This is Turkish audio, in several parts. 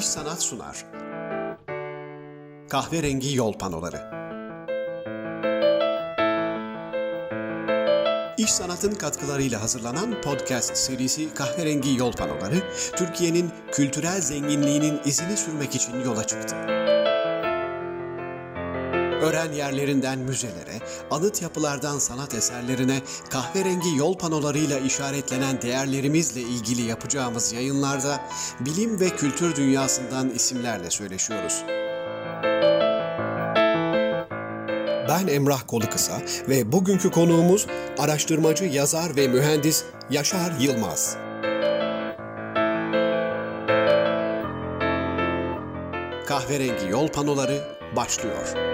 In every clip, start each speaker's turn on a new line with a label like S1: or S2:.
S1: İş Sanat sunar. Kahverengi Yol Panoları İş Sanat'ın katkılarıyla hazırlanan podcast serisi Kahverengi Yol Panoları, Türkiye'nin kültürel zenginliğinin izini sürmek için yola çıktı. Öğren yerlerinden müzelere, anıt yapılardan sanat eserlerine, kahverengi yol panolarıyla işaretlenen değerlerimizle ilgili yapacağımız yayınlarda bilim ve kültür dünyasından isimlerle söyleşiyoruz. Ben Emrah Kolukısa ve bugünkü konuğumuz araştırmacı, yazar ve mühendis Yaşar Yılmaz. Kahverengi yol panoları başlıyor.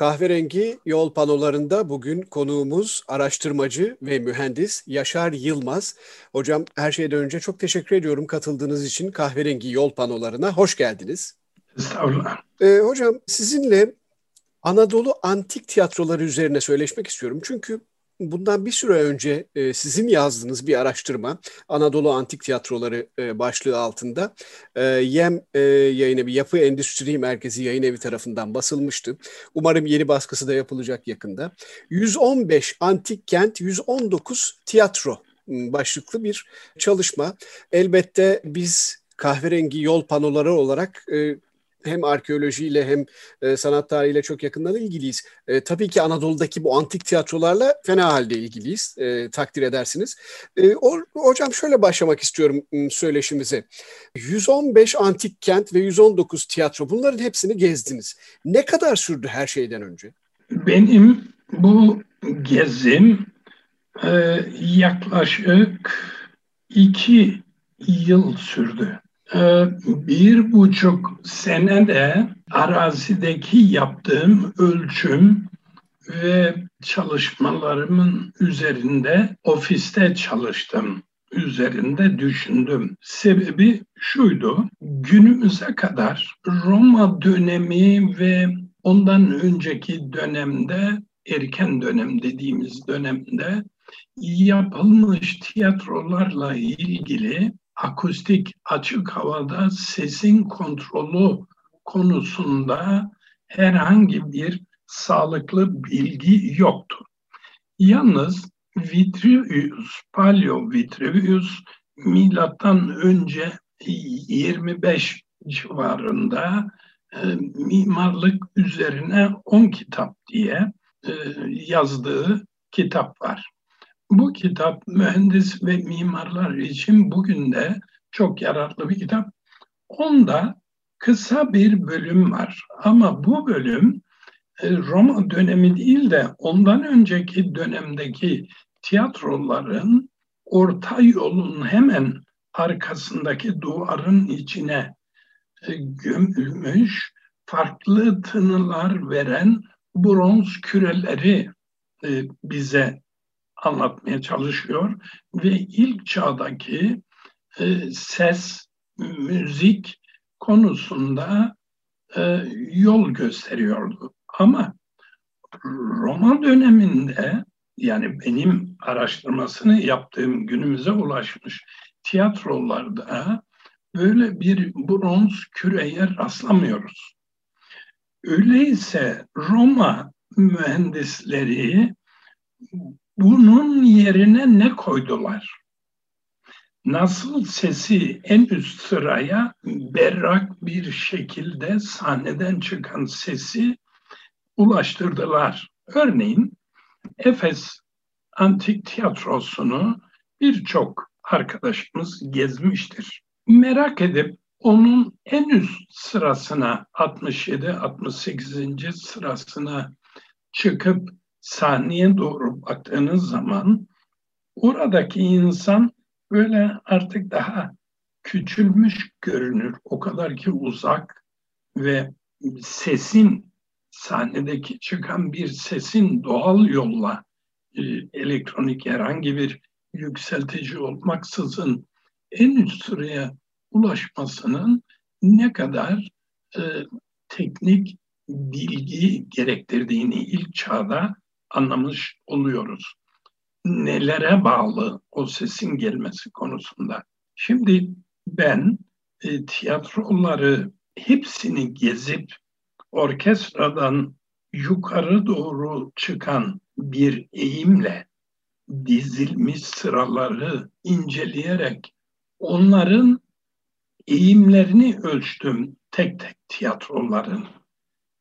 S1: Kahverengi yol panolarında bugün konuğumuz araştırmacı ve mühendis Yaşar Yılmaz. Hocam her şeyden önce çok teşekkür ediyorum katıldığınız için kahverengi yol panolarına. Hoş geldiniz.
S2: Estağfurullah.
S1: Ee, hocam sizinle Anadolu antik tiyatroları üzerine söyleşmek istiyorum. Çünkü bundan bir süre önce e, sizin yazdığınız bir araştırma Anadolu Antik Tiyatroları e, başlığı altında e, YEM e, yayın evi, Yapı Endüstri Merkezi yayın evi tarafından basılmıştı. Umarım yeni baskısı da yapılacak yakında. 115 antik kent, 119 tiyatro başlıklı bir çalışma. Elbette biz kahverengi yol panoları olarak e, hem arkeolojiyle hem e, sanat tarihiyle çok yakından ilgiliyiz. E, tabii ki Anadolu'daki bu antik tiyatrolarla fena halde ilgiliyiz. E, takdir edersiniz. E, o, hocam şöyle başlamak istiyorum söyleşimize. 115 antik kent ve 119 tiyatro bunların hepsini gezdiniz. Ne kadar sürdü her şeyden önce?
S2: Benim bu gezim e, yaklaşık iki yıl sürdü. Ee, bir buçuk senede arazideki yaptığım ölçüm ve çalışmalarımın üzerinde ofiste çalıştım üzerinde düşündüm. Sebebi şuydu. Günümüze kadar Roma dönemi ve ondan önceki dönemde erken dönem dediğimiz dönemde yapılmış tiyatrolarla ilgili akustik açık havada sesin kontrolü konusunda herhangi bir sağlıklı bilgi yoktu. Yalnız Vitruvius, Paleo Vitruvius milattan önce 25 civarında e, mimarlık üzerine 10 kitap diye e, yazdığı kitap var. Bu kitap mühendis ve mimarlar için bugün de çok yararlı bir kitap. Onda kısa bir bölüm var ama bu bölüm e, Roma dönemi değil de ondan önceki dönemdeki tiyatroların orta yolun hemen arkasındaki duvarın içine e, gömülmüş farklı tınılar veren bronz küreleri e, bize anlatmaya çalışıyor ve ilk çağdaki e, ses, müzik konusunda e, yol gösteriyordu. Ama Roma döneminde yani benim araştırmasını yaptığım günümüze ulaşmış tiyatrolarda böyle bir bronz küreye rastlamıyoruz. Öyleyse Roma mühendisleri bunun yerine ne koydular? Nasıl sesi en üst sıraya berrak bir şekilde sahneden çıkan sesi ulaştırdılar. Örneğin Efes Antik Tiyatrosu'nu birçok arkadaşımız gezmiştir. Merak edip onun en üst sırasına 67-68. sırasına çıkıp sahneye doğru baktığınız zaman oradaki insan böyle artık daha küçülmüş görünür. O kadar ki uzak ve sesin sahnedeki çıkan bir sesin doğal yolla e, elektronik herhangi bir yükseltici olmaksızın en üst sıraya ulaşmasının ne kadar e, teknik bilgi gerektirdiğini ilk çağda anlamış oluyoruz. nelere bağlı o sesin gelmesi konusunda. Şimdi ben e, tiyatroları hepsini gezip orkestradan yukarı doğru çıkan bir eğimle dizilmiş sıraları inceleyerek onların eğimlerini ölçtüm tek tek tiyatroların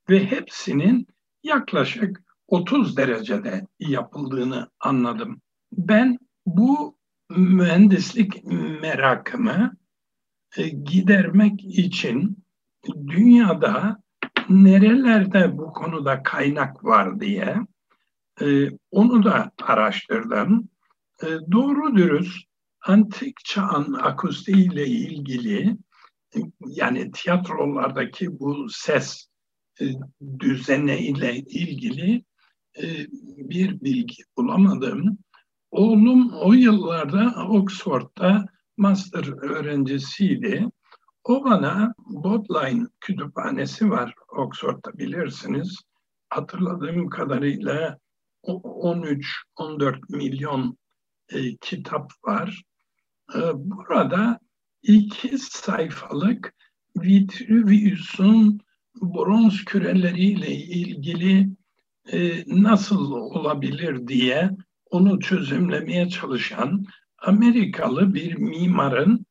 S2: ve hepsinin yaklaşık 30 derecede yapıldığını anladım. Ben bu mühendislik merakımı e, gidermek için dünyada nerelerde bu konuda kaynak var diye e, onu da araştırdım. E, doğru dürüst antik çağın akustiğiyle ilgili yani tiyatrolardaki bu ses düzeniyle ilgili bir bilgi bulamadım. Oğlum o yıllarda Oxford'da master öğrencisiydi. O bana Bodleian kütüphanesi var Oxford'da bilirsiniz. Hatırladığım kadarıyla 13-14 milyon e, kitap var. E, burada iki sayfalık Vitruvius'un bronz küreleriyle ilgili e, nasıl olabilir diye onu çözümlemeye çalışan Amerikalı bir mimarın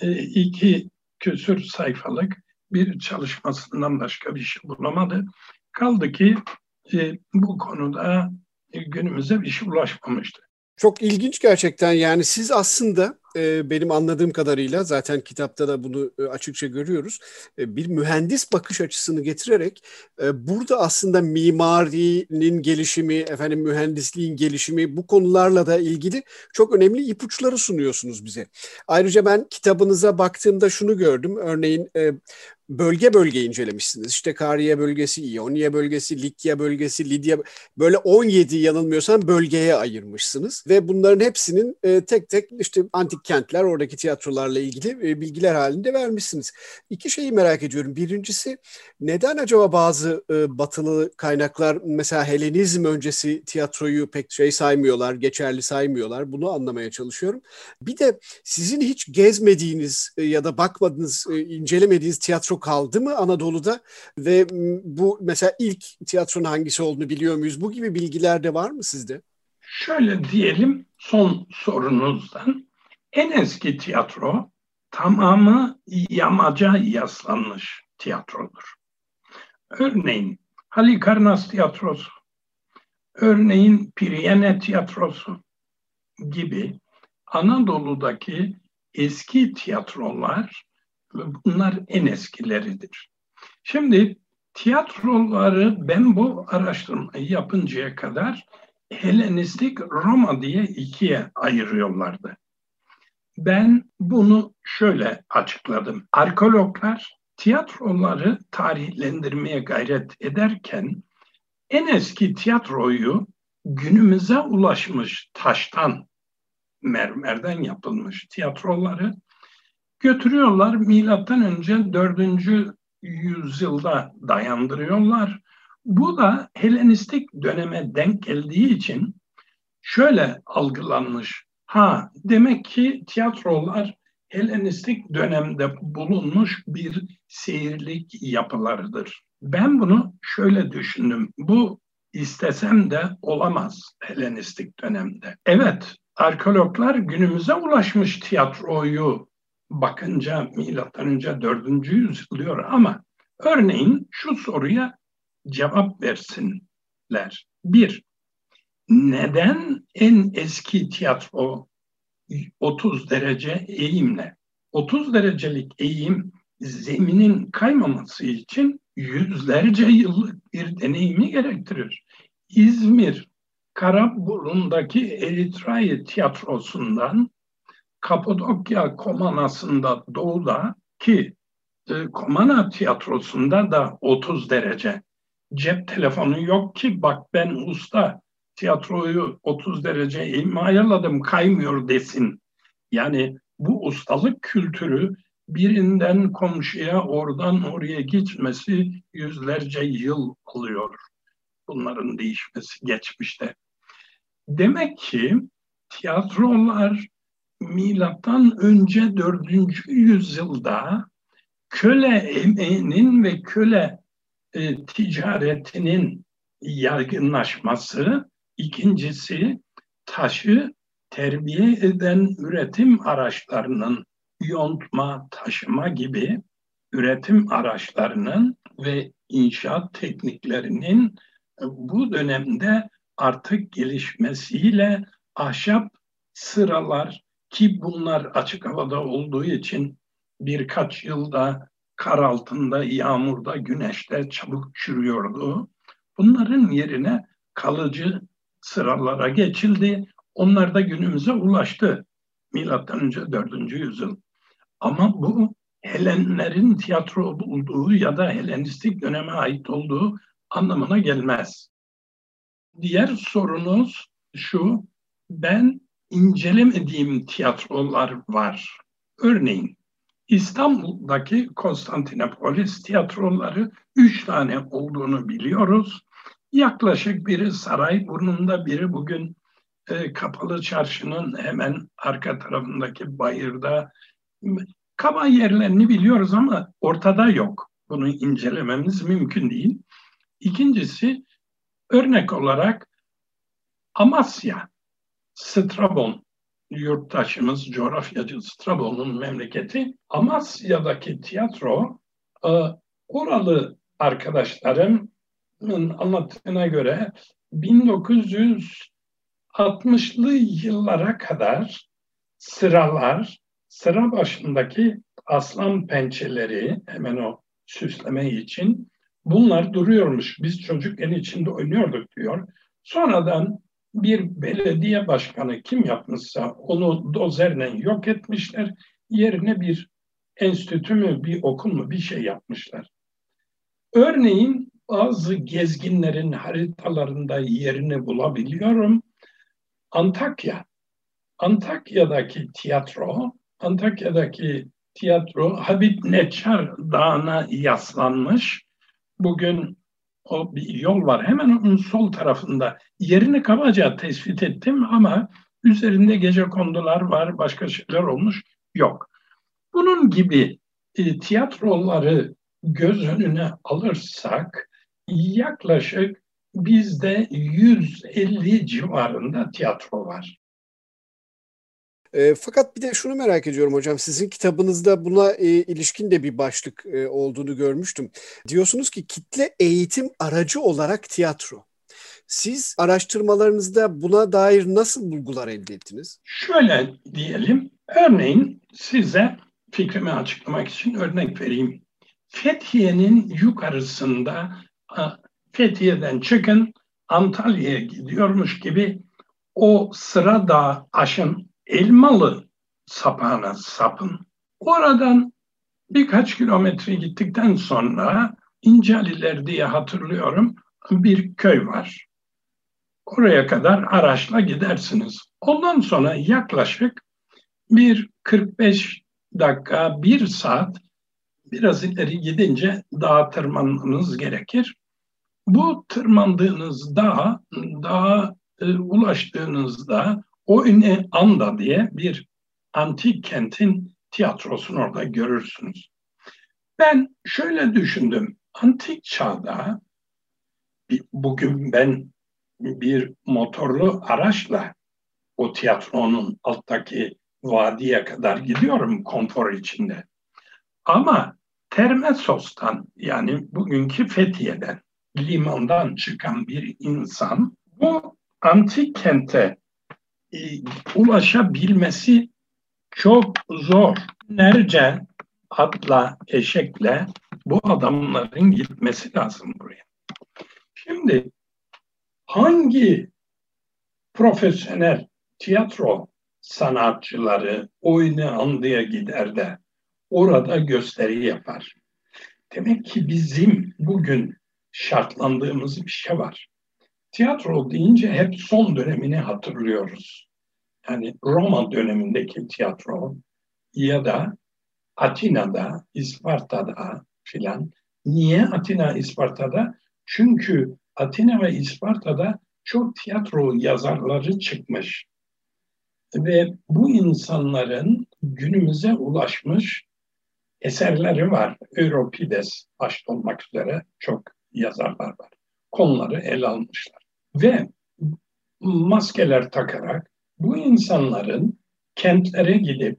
S2: e, iki küsür sayfalık bir çalışmasından başka bir şey bulamadı. Kaldı ki e, bu konuda günümüze bir şey ulaşmamıştı.
S1: Çok ilginç gerçekten yani siz aslında e, benim anladığım kadarıyla zaten kitapta da bunu e, açıkça görüyoruz. E, bir mühendis bakış açısını getirerek e, burada aslında mimarinin gelişimi, efendim mühendisliğin gelişimi bu konularla da ilgili çok önemli ipuçları sunuyorsunuz bize. Ayrıca ben kitabınıza baktığımda şunu gördüm. Örneğin e, bölge bölge incelemişsiniz. İşte Kariye bölgesi, İonya bölgesi, Likya bölgesi, Lidya böyle 17 yanılmıyorsam bölgeye ayırmışsınız ve bunların hepsinin e, tek tek işte antik kentler, oradaki tiyatrolarla ilgili e, bilgiler halinde vermişsiniz. İki şeyi merak ediyorum. Birincisi neden acaba bazı e, batılı kaynaklar mesela Helenizm öncesi tiyatroyu pek şey saymıyorlar, geçerli saymıyorlar. Bunu anlamaya çalışıyorum. Bir de sizin hiç gezmediğiniz e, ya da bakmadığınız, incelemediğiniz tiyatro kaldı mı Anadolu'da ve bu mesela ilk tiyatronun hangisi olduğunu biliyor muyuz? Bu gibi bilgiler de var mı sizde?
S2: Şöyle diyelim son sorunuzdan en eski tiyatro tamamı yamaca yaslanmış tiyatrodur. Örneğin Halikarnas tiyatrosu, örneğin Piriyene tiyatrosu gibi Anadolu'daki eski tiyatrolar bunlar en eskileridir. Şimdi tiyatroları ben bu araştırmayı yapıncaya kadar Helenistik Roma diye ikiye ayırıyorlardı. Ben bunu şöyle açıkladım. Arkeologlar tiyatroları tarihlendirmeye gayret ederken en eski tiyatroyu günümüze ulaşmış taştan, mermerden yapılmış tiyatroları götürüyorlar milattan önce 4. yüzyılda dayandırıyorlar. Bu da Helenistik döneme denk geldiği için şöyle algılanmış Ha, demek ki tiyatrolar Helenistik dönemde bulunmuş bir seyirlik yapılarıdır. Ben bunu şöyle düşündüm. Bu istesem de olamaz Helenistik dönemde. Evet, arkeologlar günümüze ulaşmış tiyatroyu bakınca milattan önce 4. yüzyıl diyor ama örneğin şu soruya cevap versinler. Bir, neden en eski tiyatro 30 derece eğimle? 30 derecelik eğim zeminin kaymaması için yüzlerce yıllık bir deneyimi gerektirir. İzmir Karaburun'daki Eritraye tiyatrosundan Kapadokya Komanası'nda doğuda ki e, Komana tiyatrosunda da 30 derece. Cep telefonu yok ki bak ben usta tiyatroyu 30 derece eğim ayarladım kaymıyor desin. Yani bu ustalık kültürü birinden komşuya oradan oraya gitmesi yüzlerce yıl alıyor. Bunların değişmesi geçmişte. Demek ki tiyatrolar milattan önce 4. yüzyılda köle emeğinin ve köle e, ticaretinin yaygınlaşması, ikincisi taşı terbiye eden üretim araçlarının yontma, taşıma gibi üretim araçlarının ve inşaat tekniklerinin bu dönemde artık gelişmesiyle ahşap sıralar ki bunlar açık havada olduğu için birkaç yılda kar altında, yağmurda, güneşte çabuk çürüyordu. Bunların yerine kalıcı sıralara geçildi. Onlar da günümüze ulaştı. Milattan önce 4. yüzyıl. Ama bu Helenlerin tiyatro bulduğu ya da Helenistik döneme ait olduğu anlamına gelmez. Diğer sorunuz şu, ben incelemediğim tiyatrolar var. Örneğin İstanbul'daki Konstantinopolis tiyatroları üç tane olduğunu biliyoruz. Yaklaşık biri saray burnunda, biri bugün e, Kapalı Çarşı'nın hemen arka tarafındaki bayırda. Kaba yerlerini biliyoruz ama ortada yok. Bunu incelememiz mümkün değil. İkincisi örnek olarak Amasya, Strabon yurttaşımız, coğrafyacı Strabon'un memleketi. Amasya'daki tiyatro e, oralı arkadaşlarımın anlattığına göre 1960'lı yıllara kadar sıralar, sıra başındaki aslan pençeleri hemen o süsleme için bunlar duruyormuş. Biz çocukken içinde oynuyorduk diyor. Sonradan bir belediye başkanı kim yapmışsa onu dozerle yok etmişler. Yerine bir enstitü mü, bir okul mu bir şey yapmışlar. Örneğin bazı gezginlerin haritalarında yerini bulabiliyorum. Antakya. Antakya'daki tiyatro, Antakya'daki tiyatro Habib Neçar Dağı'na yaslanmış. Bugün o bir yol var. Hemen onun sol tarafında. Yerini kabaca tespit ettim ama üzerinde gece kondular var, başka şeyler olmuş yok. Bunun gibi e, tiyatroları göz önüne alırsak yaklaşık bizde 150 civarında tiyatro var.
S1: E, fakat bir de şunu merak ediyorum hocam. Sizin kitabınızda buna e, ilişkin de bir başlık e, olduğunu görmüştüm. Diyorsunuz ki kitle eğitim aracı olarak tiyatro. Siz araştırmalarınızda buna dair nasıl bulgular elde ettiniz?
S2: Şöyle diyelim. Örneğin size fikrimi açıklamak için örnek vereyim. Fethiye'nin yukarısında Fethiye'den çıkın Antalya'ya gidiyormuş gibi o sıra dağ aşın Elmalı sapağına sapın. Oradan birkaç kilometre gittikten sonra İncaliler diye hatırlıyorum bir köy var. Oraya kadar araçla gidersiniz. Ondan sonra yaklaşık bir 45 dakika, bir saat biraz ileri gidince dağa tırmanmanız gerekir. Bu tırmandığınız dağ, dağa e, ulaştığınızda o ünlü Anda diye bir antik kentin tiyatrosunu orada görürsünüz. Ben şöyle düşündüm. Antik çağda bugün ben bir motorlu araçla o tiyatronun alttaki vadiye kadar gidiyorum konfor içinde. Ama Termessos'tan yani bugünkü Fethiye'den limandan çıkan bir insan bu antik kente e, ulaşabilmesi çok zor. Nerece atla, eşekle bu adamların gitmesi lazım buraya. Şimdi hangi profesyonel tiyatro sanatçıları oyunu andıya gider de orada gösteri yapar? Demek ki bizim bugün şartlandığımız bir şey var. Tiyatro deyince hep son dönemini hatırlıyoruz. Yani Roma dönemindeki tiyatro ya da Atina'da, İsparta'da filan. Niye Atina, İsparta'da? Çünkü Atina ve İsparta'da çok tiyatro yazarları çıkmış. Ve bu insanların günümüze ulaşmış eserleri var. Euripides başta olmak üzere çok yazarlar var. Konuları ele almışlar. Ve maskeler takarak bu insanların kentlere gidip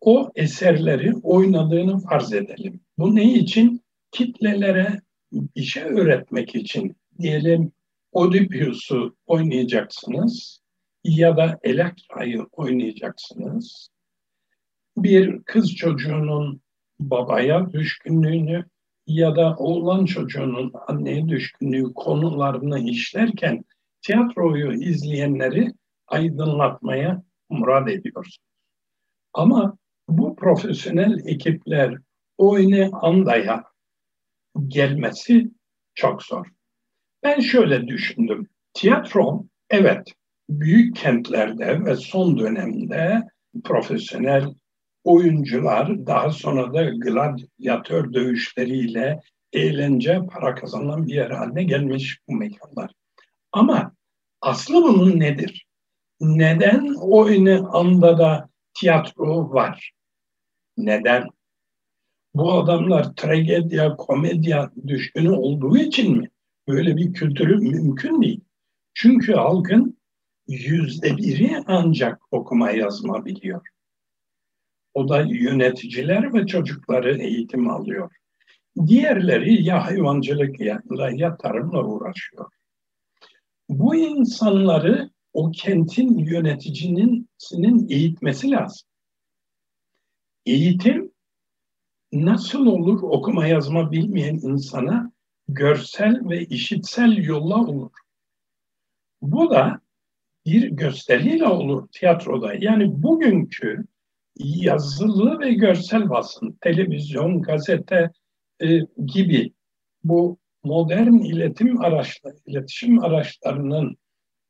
S2: o eserleri oynadığını farz edelim. Bu ne için? Kitlelere bir şey öğretmek için. Diyelim Oedipus'u oynayacaksınız ya da Elektra'yı oynayacaksınız. Bir kız çocuğunun babaya düşkünlüğünü ya da oğlan çocuğunun anneye düşkünlüğü konularını işlerken tiyatroyu izleyenleri aydınlatmaya murad ediyoruz. Ama bu profesyonel ekipler oyunu andaya gelmesi çok zor. Ben şöyle düşündüm. Tiyatro evet büyük kentlerde ve son dönemde profesyonel oyuncular daha sonra da gladyatör dövüşleriyle eğlence, para kazanan bir yer haline gelmiş bu mekanlar. Ama aslı bunun nedir? Neden oyunu anda da tiyatro var? Neden? Bu adamlar tragedya, komedya düşkünü olduğu için mi? Böyle bir kültürü mümkün değil. Çünkü halkın yüzde biri ancak okuma yazma biliyor. O da yöneticiler ve çocukları eğitim alıyor. Diğerleri ya hayvancılıkla ya tarımla uğraşıyor. Bu insanları o kentin yöneticinin eğitmesi lazım. Eğitim nasıl olur okuma yazma bilmeyen insana görsel ve işitsel yolla olur. Bu da bir gösteriyle olur tiyatroda. Yani bugünkü yazılı ve görsel basın, televizyon, gazete e, gibi bu modern iletim araçları, iletişim araçlarının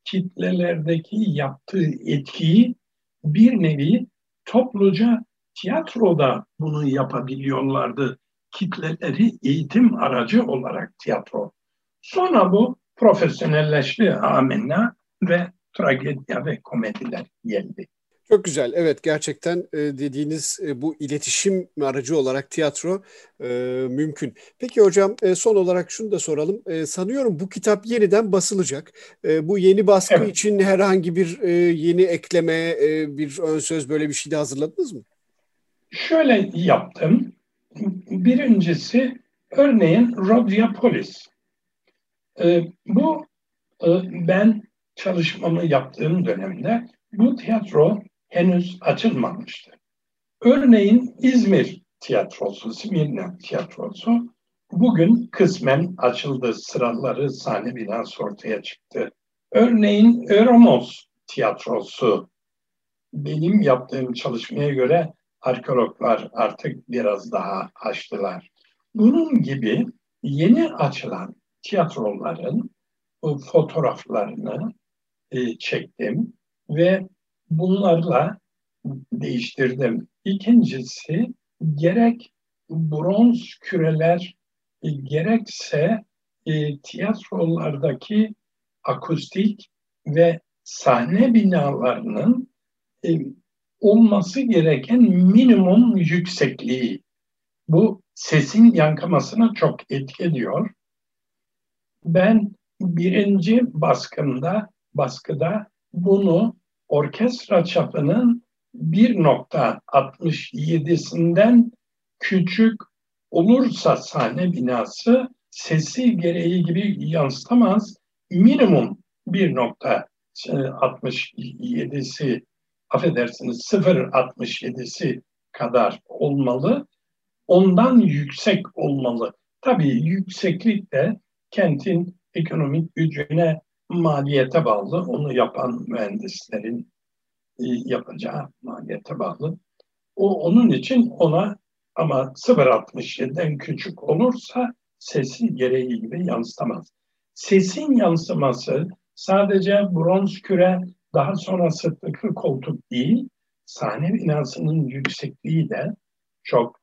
S2: kitlelerdeki yaptığı etkiyi bir nevi topluca tiyatroda bunu yapabiliyorlardı. Kitleleri eğitim aracı olarak tiyatro. Sonra bu profesyonelleşti amenna ve tragedya ve komediler geldi.
S1: Çok güzel. Evet gerçekten e, dediğiniz e, bu iletişim aracı olarak tiyatro e, mümkün. Peki hocam son olarak şunu da soralım. Sanıyorum bu kitap yeniden basılacak. Bu yeni baskı evet. için herhangi bir yeni ekleme, bir ön söz böyle bir şey de hazırladınız mı?
S2: Şöyle yaptım. Birincisi örneğin Rhodiopolis. E, bu ben çalışmamı yaptığım dönemde bu tiyatro henüz açılmamıştı. Örneğin İzmir tiyatrosu, Simirna tiyatrosu bugün kısmen açıldı. Sıraları sahne binası ortaya çıktı. Örneğin Öromos tiyatrosu benim yaptığım çalışmaya göre arkeologlar artık biraz daha açtılar. Bunun gibi yeni açılan tiyatroların fotoğraflarını e, çektim ve bunlarla değiştirdim. İkincisi gerek bronz küreler e, gerekse e, tiyatrolardaki akustik ve sahne binalarının e, olması gereken minimum yüksekliği. Bu sesin yankımasına çok etki ediyor. Ben birinci baskımda, baskıda bunu orkestra çapının 1.67'sinden küçük olursa sahne binası sesi gereği gibi yansıtamaz. Minimum 1.67'si affedersiniz 0.67'si kadar olmalı. Ondan yüksek olmalı. Tabii yükseklik de kentin ekonomik gücüne maliyete bağlı. Onu yapan mühendislerin e, yapacağı maliyete bağlı. O onun için ona ama 0.67'den küçük olursa sesi gereği gibi yansıtamaz. Sesin yansıması sadece bronz küre daha sonra sırtlıklı koltuk değil, sahne binasının yüksekliği de çok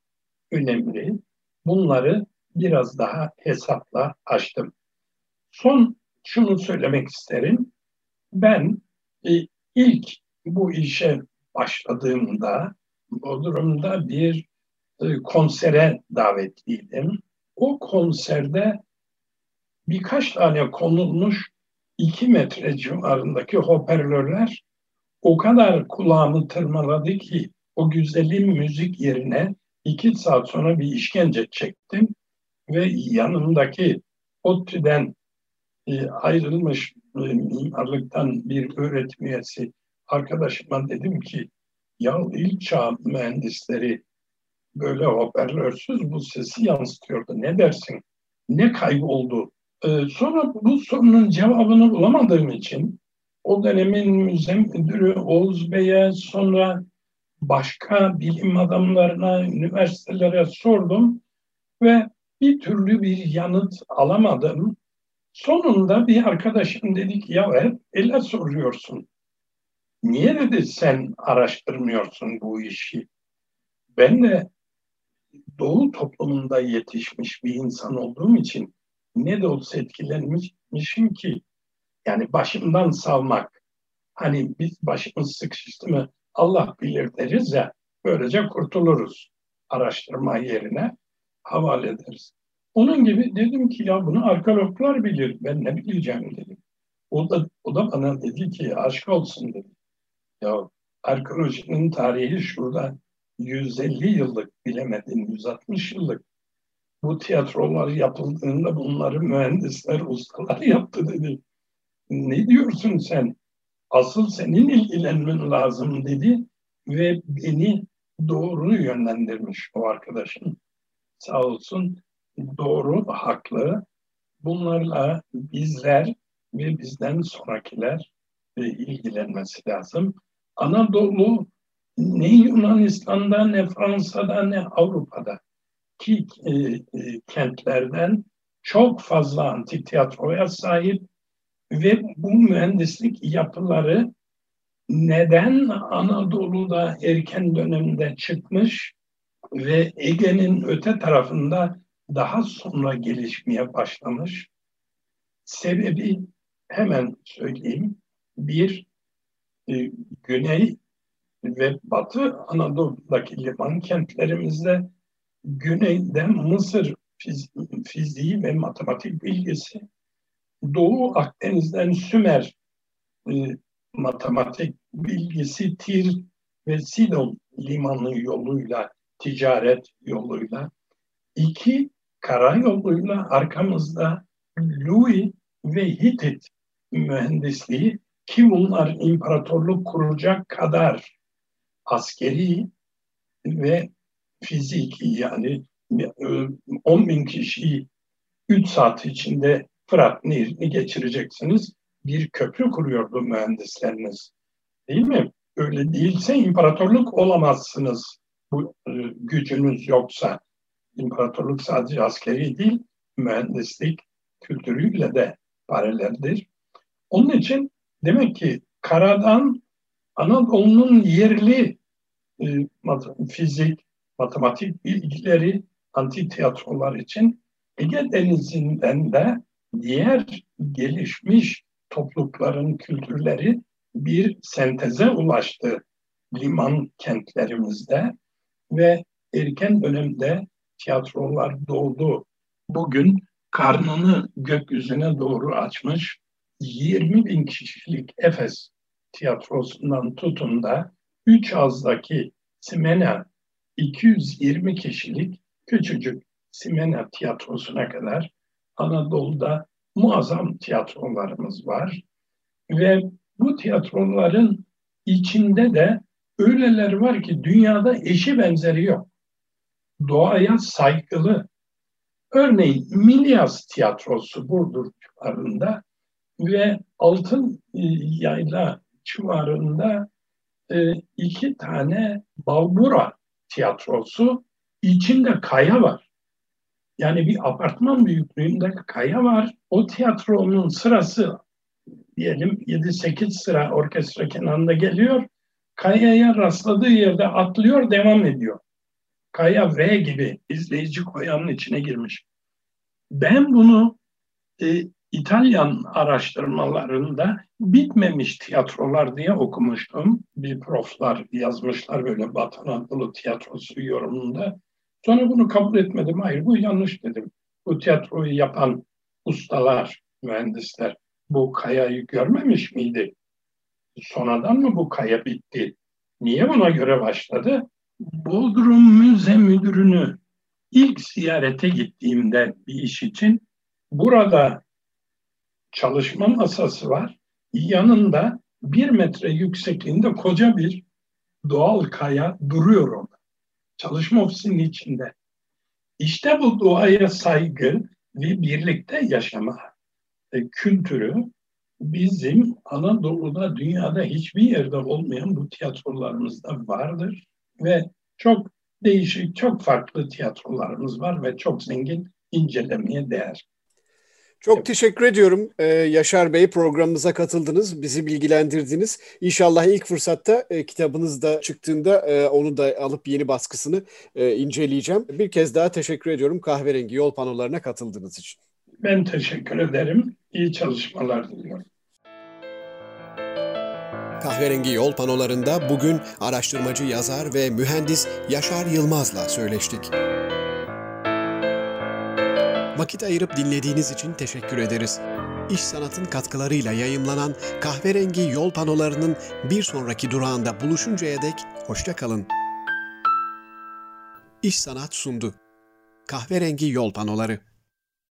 S2: önemli. Bunları biraz daha hesapla açtım. Son şunu söylemek isterim. ben e, ilk bu işe başladığımda Bodrum'da bir e, konsere davetliydim. O konserde birkaç tane konulmuş iki metre civarındaki hoparlörler o kadar kulağımı tırmaladı ki o güzelim müzik yerine iki saat sonra bir işkence çektim ve yanımdaki ODTÜ'den e, ayrılmış e, mimarlıktan bir öğretim üyesi arkadaşıma dedim ki ya ilk çağ mühendisleri böyle hoparlörsüz bu sesi yansıtıyordu. Ne dersin? Ne kayboldu? Ee, sonra bu sorunun cevabını bulamadığım için o dönemin müze müdürü Oğuz Bey'e sonra başka bilim adamlarına, üniversitelere sordum ve bir türlü bir yanıt alamadım. Sonunda bir arkadaşım dedi ki ya hep ele soruyorsun. Niye dedi sen araştırmıyorsun bu işi? Ben de Doğu toplumunda yetişmiş bir insan olduğum için ne de olsa etkilenmişim ki yani başımdan salmak. Hani biz başımız sıkıştı mı Allah bilir deriz ya böylece kurtuluruz araştırma yerine havale ederiz. Onun gibi dedim ki ya bunu arkeologlar bilir ben ne bileceğim dedim. O da, o da bana dedi ki aşk olsun dedi. Ya arkeolojinin tarihi şurada 150 yıllık bilemedin 160 yıllık. Bu tiyatrolar yapıldığında bunları mühendisler, ustalar yaptı dedi. Ne diyorsun sen? Asıl senin ilgilenmen lazım dedi ve beni doğru yönlendirmiş o arkadaşım. Sağ olsun doğru, haklı. Bunlarla bizler ve bizden sonrakiler ilgilenmesi lazım. Anadolu ne Yunanistan'da ne Fransa'da ne Avrupa'da ki e, e, kentlerden çok fazla antik tiyatroya sahip ve bu mühendislik yapıları neden Anadolu'da erken dönemde çıkmış ve Ege'nin öte tarafında daha sonra gelişmeye başlamış? Sebebi hemen söyleyeyim. Bir, e, Güney ve Batı Anadolu'daki liman kentlerimizde güneyde Mısır fiz fiziği ve matematik bilgisi, Doğu Akdeniz'den Sümer e, matematik bilgisi Tir ve Sidon limanı yoluyla, ticaret yoluyla, iki karayoluyla arkamızda Louis ve Hitit mühendisliği ki bunlar imparatorluk kuracak kadar askeri ve fiziki yani 10 bin kişiyi 3 saat içinde Fırat Nehri'ni geçireceksiniz. Bir köprü kuruyordu mühendisleriniz. Değil mi? Öyle değilse imparatorluk olamazsınız. Bu e, gücünüz yoksa. İmparatorluk sadece askeri değil, mühendislik kültürüyle de paraleldir. Onun için demek ki karadan Anadolu'nun yerli e, mat fizik, matematik bilgileri antik tiyatrolar için Ege Denizi'nden de diğer gelişmiş toplulukların kültürleri bir senteze ulaştı liman kentlerimizde ve erken dönemde tiyatrolar doğdu. Bugün karnını gökyüzüne doğru açmış 20 bin kişilik Efes tiyatrosundan tutun da üç azdaki Simena 220 kişilik küçücük Simena tiyatrosuna kadar Anadolu'da muazzam tiyatrolarımız var. Ve bu tiyatroların içinde de öyleler var ki dünyada eşi benzeri yok. Doğaya saygılı. Örneğin Milyas Tiyatrosu Burdur civarında ve Altın Yayla civarında e, iki tane Balbura tiyatrosu içinde kaya var. Yani bir apartman büyüklüğünde kaya var. O tiyatronun sırası diyelim 7-8 sıra orkestra kenarında geliyor. Kayaya rastladığı yerde atlıyor, devam ediyor. Kaya V gibi izleyici koyanın içine girmiş. Ben bunu e, İtalyan araştırmalarında bitmemiş tiyatrolar diye okumuştum. Bir proflar yazmışlar böyle Batı Anadolu tiyatrosu yorumunda. Sonra bunu kabul etmedim. Hayır bu yanlış dedim. Bu tiyatroyu yapan ustalar, mühendisler bu kayayı görmemiş miydi? Sonradan mı bu kaya bitti? Niye buna göre başladı? Bodrum Müze Müdürünü ilk ziyarete gittiğimde bir iş için burada çalışma masası var. Yanında bir metre yüksekliğinde koca bir doğal kaya duruyor orada. Çalışma ofisinin içinde. İşte bu doğaya saygı ve birlikte yaşama e, kültürü bizim Anadolu'da, dünyada hiçbir yerde olmayan bu tiyatrolarımızda vardır ve çok değişik, çok farklı tiyatrolarımız var ve çok zengin incelemeye değer.
S1: Çok teşekkür ediyorum ee, Yaşar Bey programımıza katıldınız, bizi bilgilendirdiniz. İnşallah ilk fırsatta e, kitabınız da çıktığında e, onu da alıp yeni baskısını e, inceleyeceğim. Bir kez daha teşekkür ediyorum kahverengi yol panolarına katıldığınız için.
S2: Ben teşekkür ederim. İyi çalışmalar diliyorum.
S1: Kahverengi yol panolarında bugün araştırmacı yazar ve mühendis Yaşar Yılmaz'la söyleştik. Vakit ayırıp dinlediğiniz için teşekkür ederiz. İş Sanat'ın katkılarıyla yayımlanan kahverengi yol panolarının bir sonraki durağında buluşuncaya dek hoşça kalın. İş Sanat sundu. Kahverengi yol panoları.